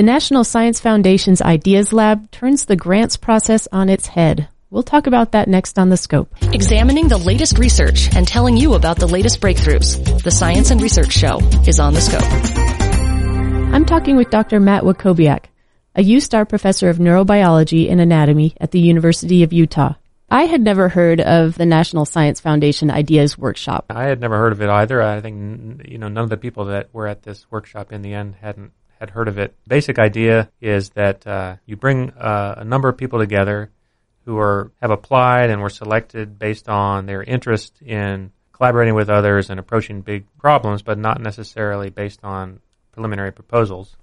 The National Science Foundation's Ideas Lab turns the grants process on its head. We'll talk about that next on The Scope. Examining the latest research and telling you about the latest breakthroughs. The Science and Research Show is on The Scope. I'm talking with Dr. Matt Wachowiak, a UStar professor of neurobiology and anatomy at the University of Utah. I had never heard of the National Science Foundation Ideas Workshop. I had never heard of it either. I think you know none of the people that were at this workshop in the end hadn't had heard of it. Basic idea is that uh, you bring uh, a number of people together who are have applied and were selected based on their interest in collaborating with others and approaching big problems, but not necessarily based on preliminary proposals.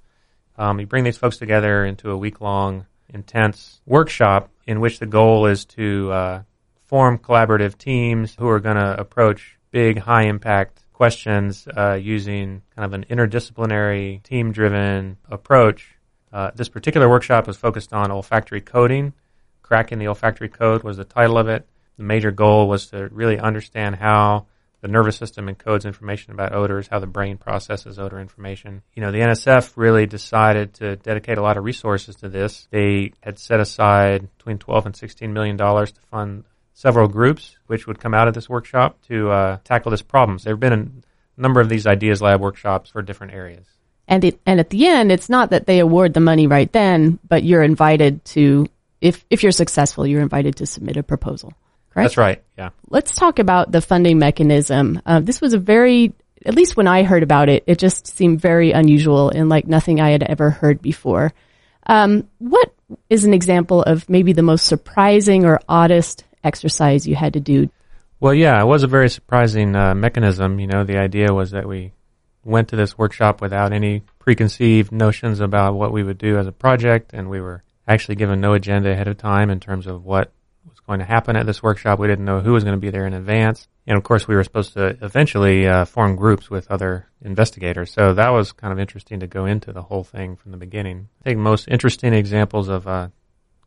Um, you bring these folks together into a week long intense workshop in which the goal is to uh, form collaborative teams who are going to approach big, high impact questions uh, using kind of an interdisciplinary, team driven approach. Uh, this particular workshop was focused on olfactory coding. Cracking the olfactory code was the title of it. The major goal was to really understand how the nervous system encodes information about odors, how the brain processes odor information. You know, the NSF really decided to dedicate a lot of resources to this. They had set aside between 12 and 16 million dollars to fund several groups which would come out of this workshop to uh, tackle this problem. So there have been a number of these ideas lab workshops for different areas. And it, and at the end, it's not that they award the money right then, but you're invited to if if you're successful, you're invited to submit a proposal correct? That's right. Yeah. Let's talk about the funding mechanism. Uh, this was a very, at least when I heard about it, it just seemed very unusual and like nothing I had ever heard before. Um, what is an example of maybe the most surprising or oddest exercise you had to do? Well, yeah, it was a very surprising uh, mechanism. You know, the idea was that we went to this workshop without any preconceived notions about what we would do as a project, and we were actually given no agenda ahead of time in terms of what was going to happen at this workshop. We didn't know who was going to be there in advance. And of course, we were supposed to eventually uh, form groups with other investigators. So that was kind of interesting to go into the whole thing from the beginning. I think most interesting examples of uh,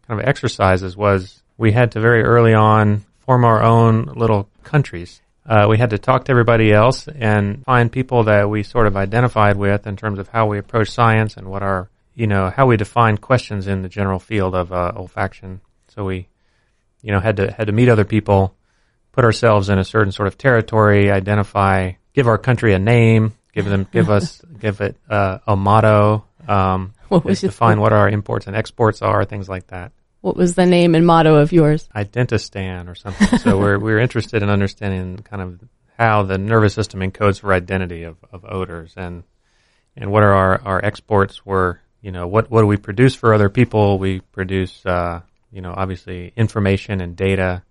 kind of exercises was we had to very early on form our own little countries. Uh, we had to talk to everybody else and find people that we sort of identified with in terms of how we approach science and what our, you know, how we define questions in the general field of uh, olfaction. So we you know, had to had to meet other people, put ourselves in a certain sort of territory, identify, give our country a name, give them, give us, give it uh, a motto, um, what was define what our imports and exports are, things like that. What was the name and motto of yours? Identistan or something. so we're we're interested in understanding kind of how the nervous system encodes for identity of, of odors and and what are our, our exports were you know what what do we produce for other people we produce uh, you know, obviously information and data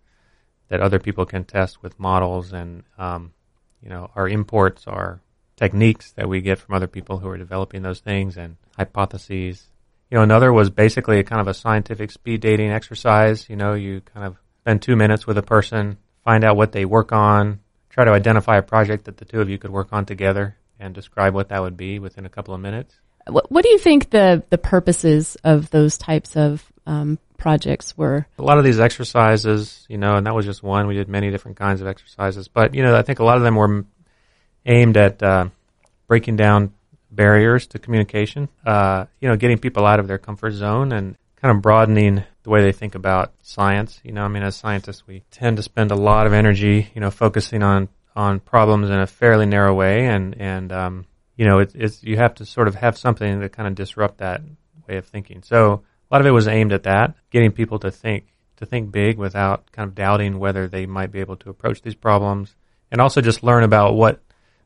that other people can test with models, and um, you know, our imports are techniques that we get from other people who are developing those things and hypotheses. You know, another was basically a kind of a scientific speed dating exercise. You know, you kind of spend two minutes with a person, find out what they work on, try to identify a project that the two of you could work on together, and describe what that would be within a couple of minutes. What, what do you think the the purposes of those types of um, projects were? A lot of these exercises, you know, and that was just one. We did many different kinds of exercises, but you know, I think a lot of them were aimed at uh, breaking down barriers to communication. Uh, you know, getting people out of their comfort zone and kind of broadening the way they think about science. You know, I mean, as scientists, we tend to spend a lot of energy, you know, focusing on on problems in a fairly narrow way, and and um, you know, it's, it's you have to sort of have something to kind of disrupt that way of thinking. So a lot of it was aimed at that, getting people to think to think big without kind of doubting whether they might be able to approach these problems, and also just learn about what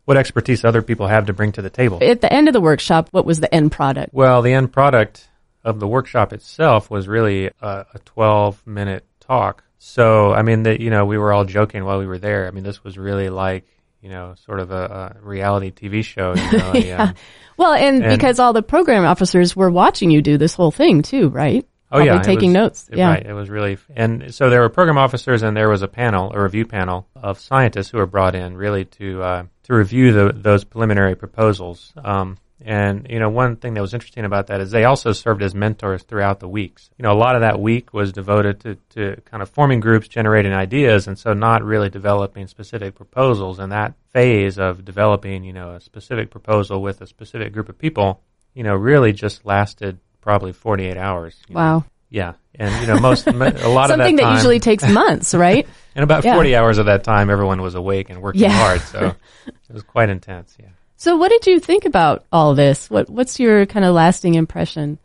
what expertise other people have to bring to the table. At the end of the workshop, what was the end product? Well, the end product of the workshop itself was really a, a 12 minute talk. So, I mean, that, you know, we were all joking while we were there. I mean, this was really like you know, sort of a, a reality TV show. You know, yeah. um, well, and, and, because all the program officers were watching you do this whole thing too, right? Oh Probably yeah, taking was, notes. Yeah, right. It was really, and so there were program officers, and there was a panel, a review panel of scientists who were brought in really to uh, to review the, those preliminary proposals. Um, and, you know, one thing that was interesting about that is they also served as mentors throughout the weeks. You know, a lot of that week was devoted to, to kind of forming groups, generating ideas, and so not really developing specific proposals. And that phase of developing, you know, a specific proposal with a specific group of people you know, really just lasted probably 48 hours. Wow. know. Yeah. And, you know, most, a lot of that Something that, time, usually takes months, right? and about yeah. 40 hours of that time, everyone was awake and working Yeah. hard. So it was quite intense. Yeah. so what did you think about all this? What what's your kind of lasting impression?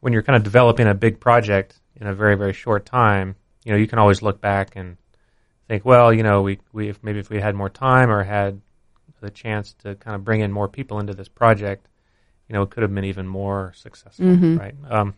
when you're kind of developing a big project in a very very short time, you know, you can always look back and think, well, you know, we we if maybe if we had more time or had the chance to kind of bring in more people into this project, you know, it could have been even more successful, right? Um,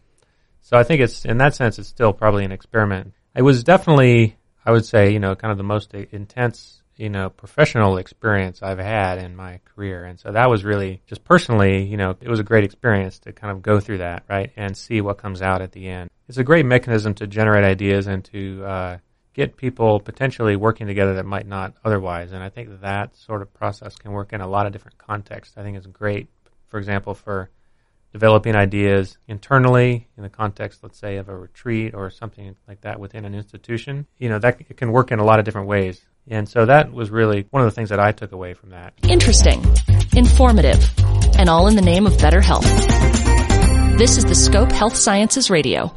so I think it's in that sense, it's still probably an experiment. It was definitely, I would say, you know, kind of the most intense, you know, professional experience I've had in my career, and so that was really just personally, you know, it was a great experience to kind of go through that, right, and see what comes out at the end. It's a great mechanism to generate ideas and to uh, get people potentially working together that might not otherwise. And I think that sort of process can work in a lot of different contexts. I think it's great, for example, for developing ideas internally in the context, let's say, of a retreat or something like that within an institution. You know, that it can work in a lot of different ways. And so that was really one of the things that I took away from that. Interesting, informative, and all in the name of better health. This is the Scope Health Sciences Radio.